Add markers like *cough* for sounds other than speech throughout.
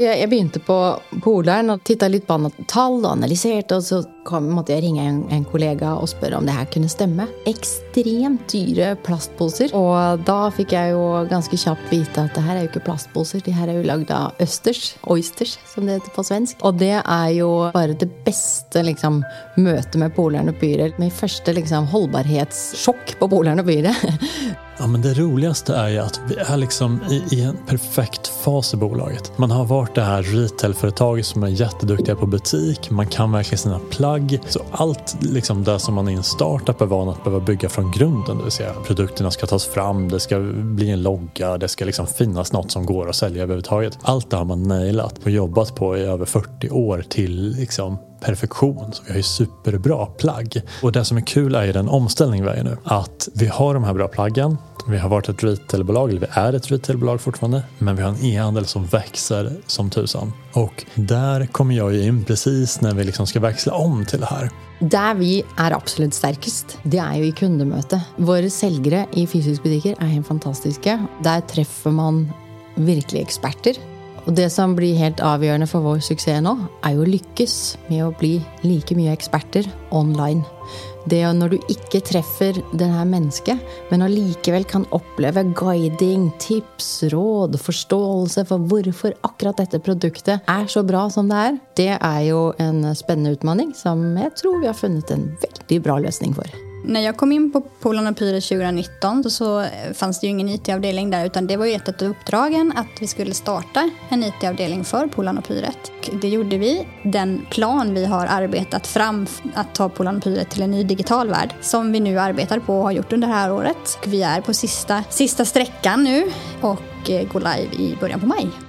Jag jeg begynte på Polaren och tittade lite på tall och analyserade och så kom, måtte jeg ringe en, en, kollega och fråga om det här kunde stämma. Extremt dyra plastpåsar och då fick jag ju ganska snabbt veta att det här är ju inte plastpåsar, det här är ju lagda av Östers, Oysters, som det heter på svensk. Och det är ju bara det bästa liksom, mötet med Polaren och Pyre. Min första liksom, hållbarhetschock på Polaren och Pyre. *laughs* Ja, men det roligaste är ju att vi är liksom i, i, en perfekt fas i bolaget. Man har varit det här retailföretaget som är jätteduktiga på butik. Man kan verkligen sina plagg. Så allt liksom det som man i en startup är van att behöva bygga från grunden. Det vill säga produkterna ska tas fram, det ska bli en logga, det ska liksom finnas något som går att sälja överhuvudtaget. Allt det har man nailat och jobbat på i över 40 år till liksom perfektion. Så vi har ju superbra plagg. Och det som är kul är ju den omställning vi är i nu. Att vi har de här bra plaggen. Vi har varit ett retailbolag, eller vi är ett retailbolag fortfarande. Men vi har en e-handel som växer som tusan. Och där kommer jag ju in precis när vi liksom ska växla om till det här. Där vi är absolut starkast, det är ju i kundemøte. Våra säljare i fysiska butiker är helt fantastiska. Där träffar man verkliga experter. Og det som blir helt avgjørende for vår suksess nå, er jo å lykkes med å bli like mye eksperter online. Det er når du ikke treffer det her mennesket, men allikevel kan oppleve guiding, tips, råd, forståelse for hvorfor akkurat dette produktet er så bra som det er, det er jo en spennende utfordring som jeg tror vi har funnet en veldig bra løsning for. När jag kom in på Polan och Pyret 2019 så, eh, fanns det ju ingen IT-avdelning där utan det var ju ett av uppdragen att vi skulle starta en IT-avdelning för Polan och Pyret. Det gjorde vi. Den plan vi har arbetat fram att ta Polan och Pyret till en ny digital värld som vi nu arbetar på och har gjort under det här året. Vi är på sista, sista sträckan nu och eh, går live i början på maj.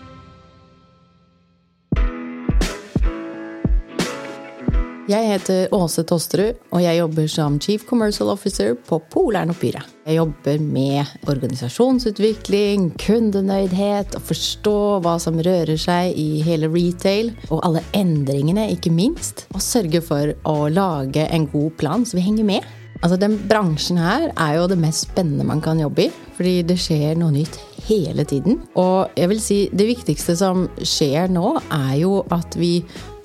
Jeg heter Åse Tosterud, og jeg jobber som Chief Commercial Officer på Polarn og Pyra. Jeg jobber med organisasjonsutvikling, kundenøydhet, og forstå hva som rører seg i hele retail, og alle endringene, ikke minst. Og sørge for å lage en god plan så vi henger med. Altså, den bransjen her er jo det mest spennende man kan jobbe i, fordi det skjer noe nytt hele tiden. Og jeg vil si det viktigste som skjer nå, er jo at vi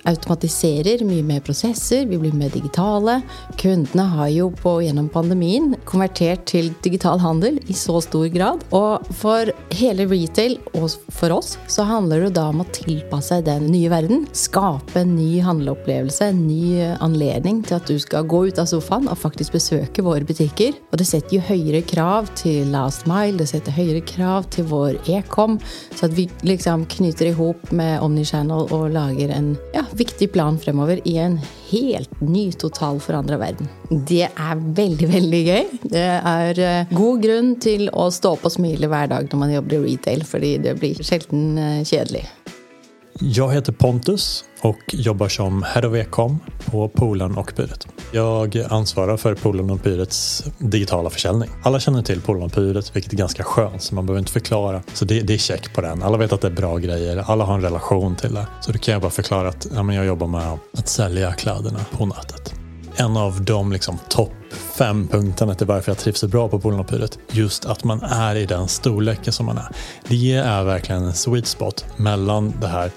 automatiserer mye mer prosesser, vi blir mer digitale. Kundene har jo på, gjennom pandemien konvertert til digital handel i så stor grad. Og for hele retail og for oss så handler det da om å tilpasse den nye verden. Skape en ny handleopplevelse, en ny anledning til at du skal gå ut av sofaen og faktisk besøke våre butikker. Og det setter jo høyere krav til last mile, det setter høyere krav til vår e-com, så at vi liksom knyter i hop med Omnichannel og lager en ja, viktig plan fremover i en helt ny, total totalforandra verden. Det er veldig, veldig gøy. Det er eh, god grunn til å stå opp og smile hver dag når man jobber i retail, fordi det blir sjelden eh, kjedelig. Jag heter Pontus och jobbar som Head of Ecom på Polen och Pyret. Jag ansvarar för Polen och Pyrets digitala försäljning. Alla känner till Polen och Pyret, vilket är ganska skönt, så man behöver inte förklara. Så det, det är check på den. Alla vet att det är bra grejer, alla har en relation till det. Så då kan jag bara förklara att ja, men jag jobbar med att sälja kläderna på nätet. En av de liksom topp fem punkterna till varför jag trivs så bra på Polenapyret. Just att man är i den storleken som man är. Det är verkligen en sweet spot mellan det här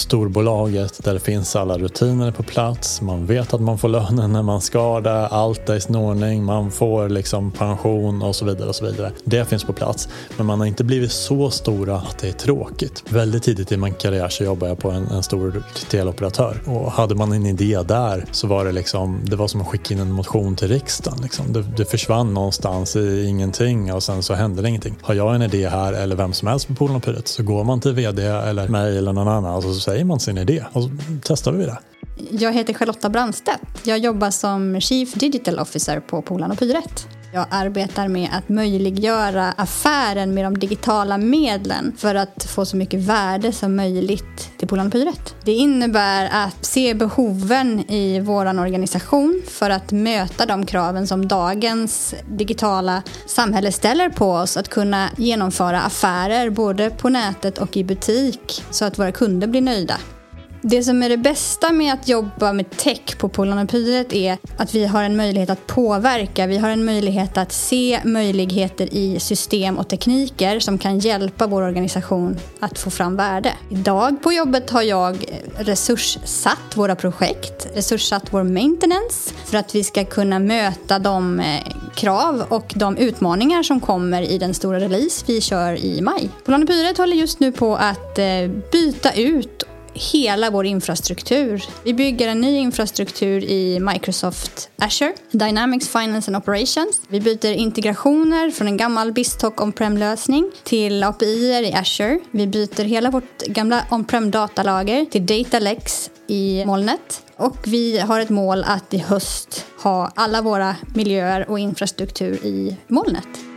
storbolaget där det finns alla rutiner på plats. Man vet att man får lönen när man ska det, allt är i sin ordning. man får liksom pension och så vidare. och så vidare. Det finns på plats. Men man har inte blivit så stora att det är tråkigt. Väldigt tidigt i min karriär så jobbade jag på en, en stor teleoperatör och hade man en idé där så var det liksom, det var som att skicka in en motion till riksdagen. Liksom. Det, det försvann någonstans i ingenting och sen så hände det ingenting. Har jag en idé här eller vem som helst på Polen och Pyret så går man till VD eller mig eller någon annan och så säger man sin idé och så testar vi det. Jag heter Charlotta Brandstedt. Jag jobbar som Chief Digital Officer på Polarn och Pyret. Jag arbetar med att möjliggöra affären med de digitala medlen för att få så mycket värde som möjligt till Polarn och Pyret. Det innebär att se behoven i vår organisation för att möta de kraven som dagens digitala samhälle ställer på oss att kunna genomföra affärer både på nätet och i butik så att våra kunder blir nöjda. Det som är det bästa med att jobba med tech på Polarnopyret är att vi har en möjlighet att påverka. Vi har en möjlighet att se möjligheter i system och tekniker som kan hjälpa vår organisation att få fram värde. Idag på jobbet har jag resurssatt våra projekt, resurssatt vår maintenance för att vi ska kunna möta de eh, krav och de utmaningar som kommer i den stora release vi kör i maj. Polarnopyret håller just nu på att eh, byta ut hela vår infrastruktur. Vi bygger en ny infrastruktur i Microsoft Azure, Dynamics Finance and Operations. Vi byter integrationer från en gammal BizTalk on-prem-lösning till API i Azure. Vi byter hela vårt gamla on-prem datalager till Datalex i molnet. Och vi har ett mål att i höst ha alla våra miljöer och infrastruktur i molnet.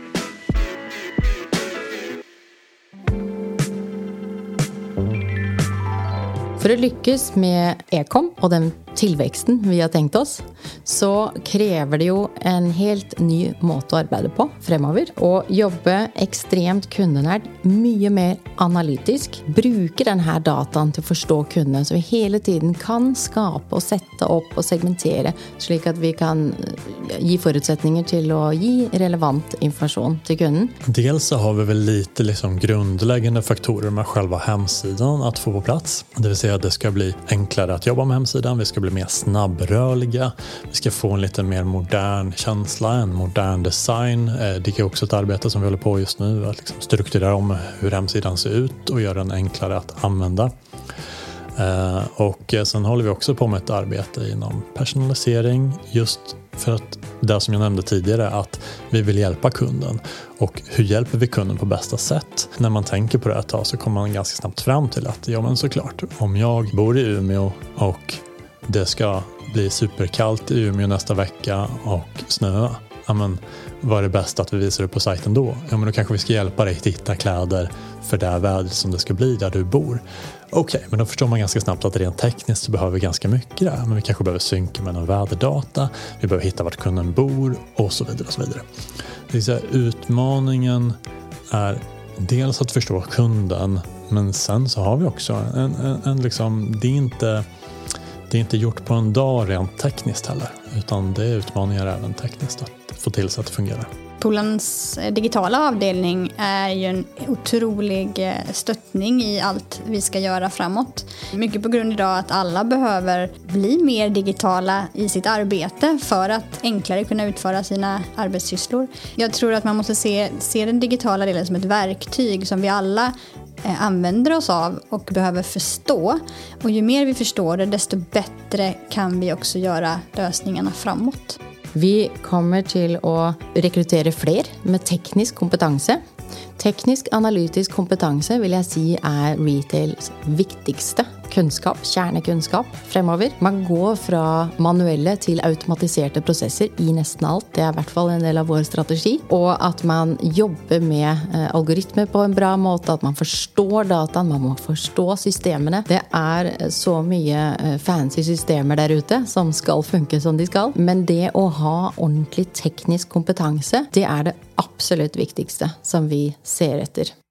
För att lyckas med Ecom och den tillväxten vi har tänkt oss, så kräver det ju en helt ny måte att arbeta på framöver och jobba extremt kundnärt, mycket mer analytisk, bruka den här datan till att förstå kunden så vi hela tiden kan skapa och sätta upp och segmentera så att vi kan eh, ge förutsättningar till att ge relevant information till kunden. Dels så har vi väl lite liksom grundläggande faktorer med själva hemsidan att få på plats. Det vill säga att det ska bli enklare att jobba med hemsidan, vi ska bli mer snabbrörliga. Vi ska få en lite mer modern känsla, en modern design. Eh, det är också ett arbete som vi håller på just nu, att liksom strukturera om hur hemsidan ser ut och göra den enklare att använda. Eh, och eh, sen håller vi också på med ett arbete inom personalisering just för att det som jag nämnde tidigare att vi vill hjälpa kunden. Och hur hjälper vi kunden på bästa sätt? När man tänker på det ett tag så kommer man ganska snabbt fram till att ja men såklart, om jag bor i Umeå och det ska bli superkallt i Umeå nästa vecka och snöa. Ja, men, vad är det bästa att vi visar upp på sajten då? Ja, men då kanske vi ska hjälpa dig att hitta kläder för det vädret som det ska bli där du bor. Okej, okay, men då förstår man ganska snabbt att rent tekniskt så behöver vi ganska mycket där. Men vi kanske behöver synka med någon väderdata, vi behöver hitta vart kunden bor och så vidare. och så vidare. Det vill säga, utmaningen är dels att förstå kunden men sen så har vi också en, en, en liksom, det är inte det är inte gjort på en dag rent tekniskt heller, utan det är utmaningar även tekniskt att få till så att det fungerar. Polens eh, digitala avdelning är ju en otrolig eh, stöttning i allt vi ska göra framåt. Mycket på grund av att alla behöver bli mer digitala i sitt arbete för att enklare kunna utföra sina arbetssysslor. Jag tror att man måste se, se den digitala delen som ett verktyg som vi alla Eh, använder oss av och behöver förstå. Och ju mer vi förstår det, desto bättre kan vi också göra lösningarna framåt. Vi kommer till att rekrytera fler med teknisk kompetens. Teknisk analytisk kompetens vill jag säga är retails viktigaste kunnskap, kärnekunnskap fremover. Man går från manuella till automatiserade processer i nästan allt. Det är i alla fall en del av vår strategi. Och att man jobbar med eh, algoritmer på en bra måte, att man förstår datan, man måste förstå systemen. Det är eh, så mycket eh, fancy system där ute som ska funka som de ska. Men det att ha ordentlig teknisk kompetens, det är det absolut viktigaste som vi ser efter.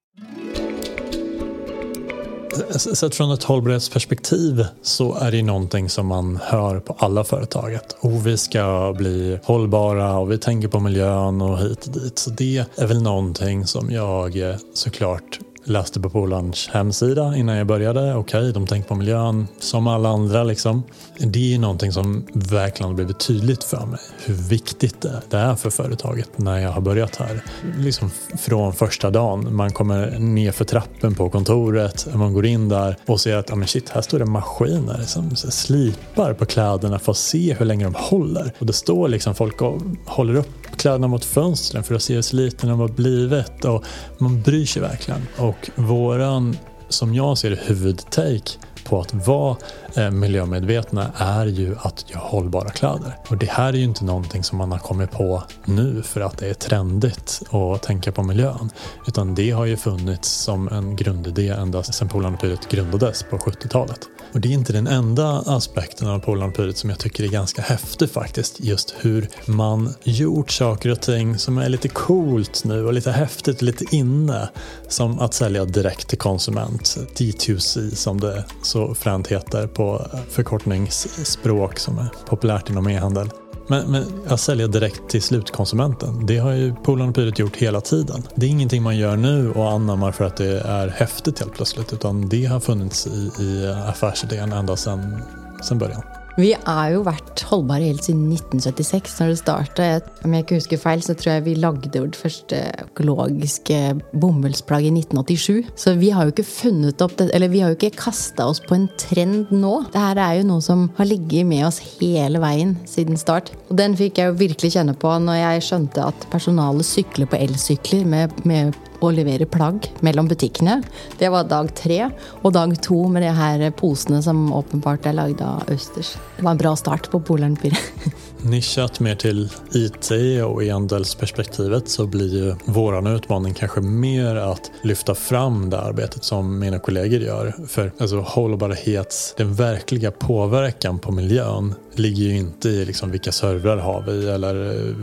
Sett från ett hållbarhetsperspektiv så är det någonting som man hör på alla företaget. Och vi ska bli hållbara och vi tänker på miljön och hit och dit. Så det är väl någonting som jag eh, såklart läste på Polans hemsida innan jag började. Okej, okay, de tänker på miljön som alla andra. Liksom. Det är någonting som verkligen har blivit tydligt för mig. Hur viktigt det är för företaget när jag har börjat här. Liksom från första dagen. Man kommer ner för trappen på kontoret. Man går in där och ser att ja, men shit, här står det maskiner som slipar på kläderna för att se hur länge de håller. Och det står liksom folk och håller upp kläderna mot fönstren för att se hur sliten de har blivit. Och man bryr sig verkligen. Och våran, som jag ser det, huvudtake på att vara eh, miljömedvetna är ju att göra hållbara kläder. Och det här är ju inte någonting som man har kommit på nu för att det är trendigt att tänka på miljön. Utan det har ju funnits som en grundidé ända sedan Polarnopyret grundades på 70-talet. Och det är inte den enda aspekten av Polarnopyret som jag tycker är ganska häftig faktiskt. Just hur man gjort saker och ting som är lite coolt nu och lite häftigt och lite inne. Som att sälja direkt till konsument, D2C som det så fränt heter på förkortningsspråk som är populärt inom e-handel. Men, men att sälja direkt till slutkonsumenten, det har ju Polarn och Pyret gjort hela tiden. Det är ingenting man gör nu och anammar för att det är häftigt helt plötsligt, utan det har funnits i, i affärsidén ända sedan, sedan början. Vi har jo vært holdbare helt siden 1976, når det startade. Om jeg ikke husker feil, så tror jeg vi lagde vårt første økologiske bomullsplagg i 1987. Så vi har jo ikke funnet opp det, eller vi har jo ikke kasta oss på en trend nå. Det här er jo noe som har ligget med oss hele veien siden start. Og den fikk jeg jo virkelig kjenne på når jeg skjønte at personalet sykler på elsykler med, med å levere plagg mellom butikkene. Det var dag tre. Og dag to med de her posene som åpenbart er lagd av østers. Det var en bra start på Polaren *laughs* Nischat mer till IT och e-handelsperspektivet så blir ju våran utmaning kanske mer att lyfta fram det arbetet som mina kollegor gör. För alltså, hållbarhets, den verkliga påverkan på miljön ligger ju inte i liksom vilka servrar har vi eller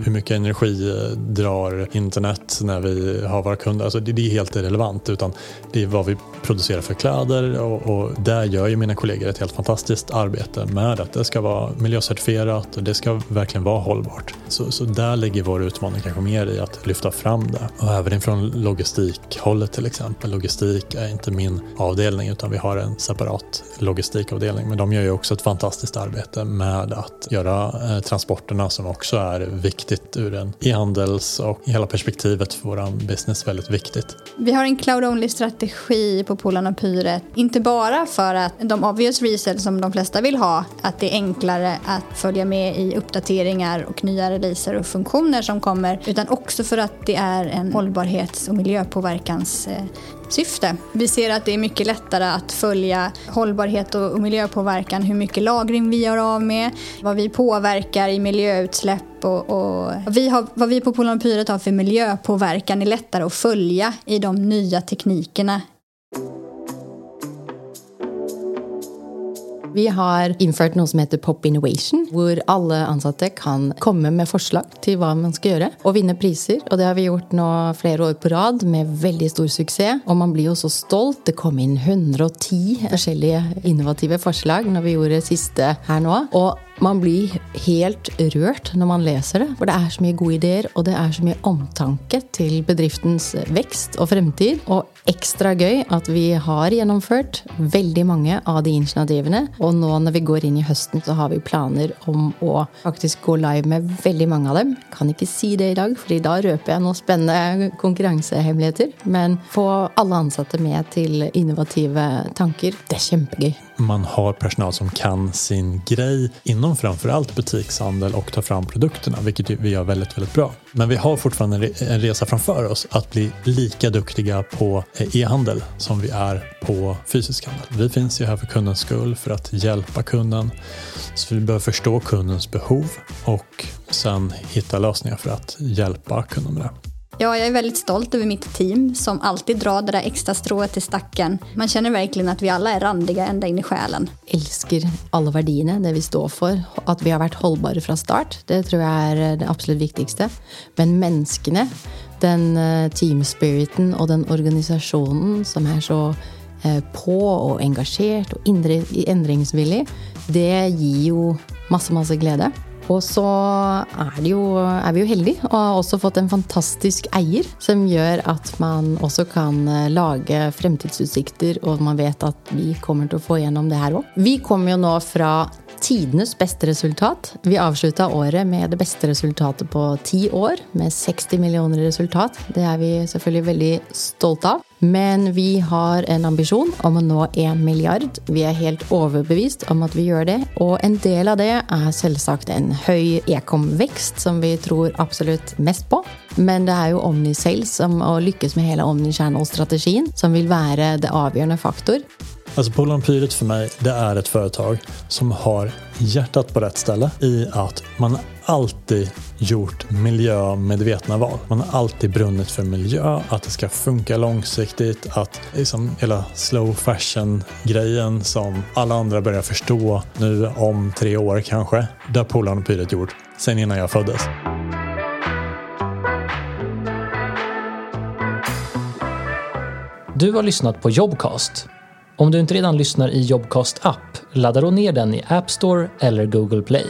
hur mycket energi drar internet när vi har våra kunder. Alltså det, det är helt irrelevant utan det är vad vi producerar för kläder och, och där gör ju mina kollegor ett helt fantastiskt arbete med att det ska vara miljöcertifierat och det ska verkligen vara hållbart. Så, så där ligger vår utmaning kanske mer i att lyfta fram det. Och även från logistikhållet till exempel. Logistik är inte min avdelning utan vi har en separat logistikavdelning. Men de gör ju också ett fantastiskt arbete med att göra eh, transporterna som också är viktigt ur en e-handels och hela perspektivet för vår business väldigt viktigt. Vi har en cloud-only strategi på Polarn och Pyret. Inte bara för att de obvious reasons som de flesta vill ha, att det är enklare att följa med i uppdateringar och nya releaser och funktioner som kommer, utan också för att det är en hållbarhets och miljöpåverkans syfte. Vi ser att det är mycket lättare att följa hållbarhet och miljöpåverkan, hur mycket lagring vi gör av med, vad vi påverkar i miljöutsläpp och, och vi har, vad vi på Polarpyret har för miljöpåverkan är lättare att följa i de nya teknikerna Vi har infört noe som heter Pop Innovation, hvor alle ansatte kan komme med forslag til hva man skal gjøre, og vinne priser. Og det har vi gjort nå flere år på rad med veldig stor suksess. Og man blir jo så stolt. Det kom inn 110 forskjellige innovative forslag når vi gjorde det siste her nå. Og man blir helt rørt når man leser det. For det er så mye gode ideer, og det er så mye omtanke til bedriftens vekst og fremtid. Og ekstra gøy at vi har gjennomført veldig mange av de initiativene. Og nå når vi går inn i høsten, så har vi planer om å faktisk gå live med veldig mange av dem. Kan ikke si det i dag, fordi da røper jeg noen spennende konkurransehemmeligheter. Men få alle ansatte med til innovative tanker. Det er kjempegøy. Man har personal som kan sin grej inom framförallt butikshandel och ta fram produkterna, vilket vi gör väldigt, väldigt bra. Men vi har fortfarande en resa framför oss att bli lika duktiga på eh, e-handel som vi är på fysisk handel. Vi finns ju här för kundens skull, för att hjälpa kunden. Så vi behöver förstå kundens behov och sen hitta lösningar för att hjälpa kunden med det. Ja, jag är väldigt stolt över mitt team som alltid drar det där extra strået till stacken. Man känner verkligen att vi alla är randiga ända in i själen. Älskar alla värdierna, det vi står för. Att vi har varit hållbara från start, det tror jag är det absolut viktigaste. Men människorna, den eh, teamspiriten och den organisationen som är så eh, på och engagerad och ändringsvillig, det ger ju massa, massa glädje. Og så er, jo, er, vi jo heldige og har også fått en fantastisk eier som gjør at man også kan eh, lage fremtidsutsikter, og man vet at vi kommer til å få gjennom det her òg. Vi kommer jo nå fra tidenes beste resultat. Vi avslutta året med det beste resultatet på ti år, med 60 millioner resultat. Det er vi selvfølgelig veldig stolte av. Men vi har en ambisjon om å nå 1 milliard. Vi er helt overbevist om at vi gjør det. Og en del av det er selvsagt en høy ekom-vekst, som vi tror absolutt mest på. Men det er jo Omnisales som å lykkes med hele Omnichannel-strategien som vil være det avgjørende faktor. Alltså Polarn Pyret för mig, det är ett företag som har hjärtat på rätt ställe i att man alltid gjort miljömedvetna val. Man har alltid brunnit för miljö, att det ska funka långsiktigt, att liksom hela slow fashion-grejen som alla andra börjar förstå nu om tre år kanske, det har Polarn Pyret gjort sen innan jag föddes. Du har lyssnat på Jobcast om du inte redan lyssnar i Jobcast app, ladda då ner den i App Store eller Google Play.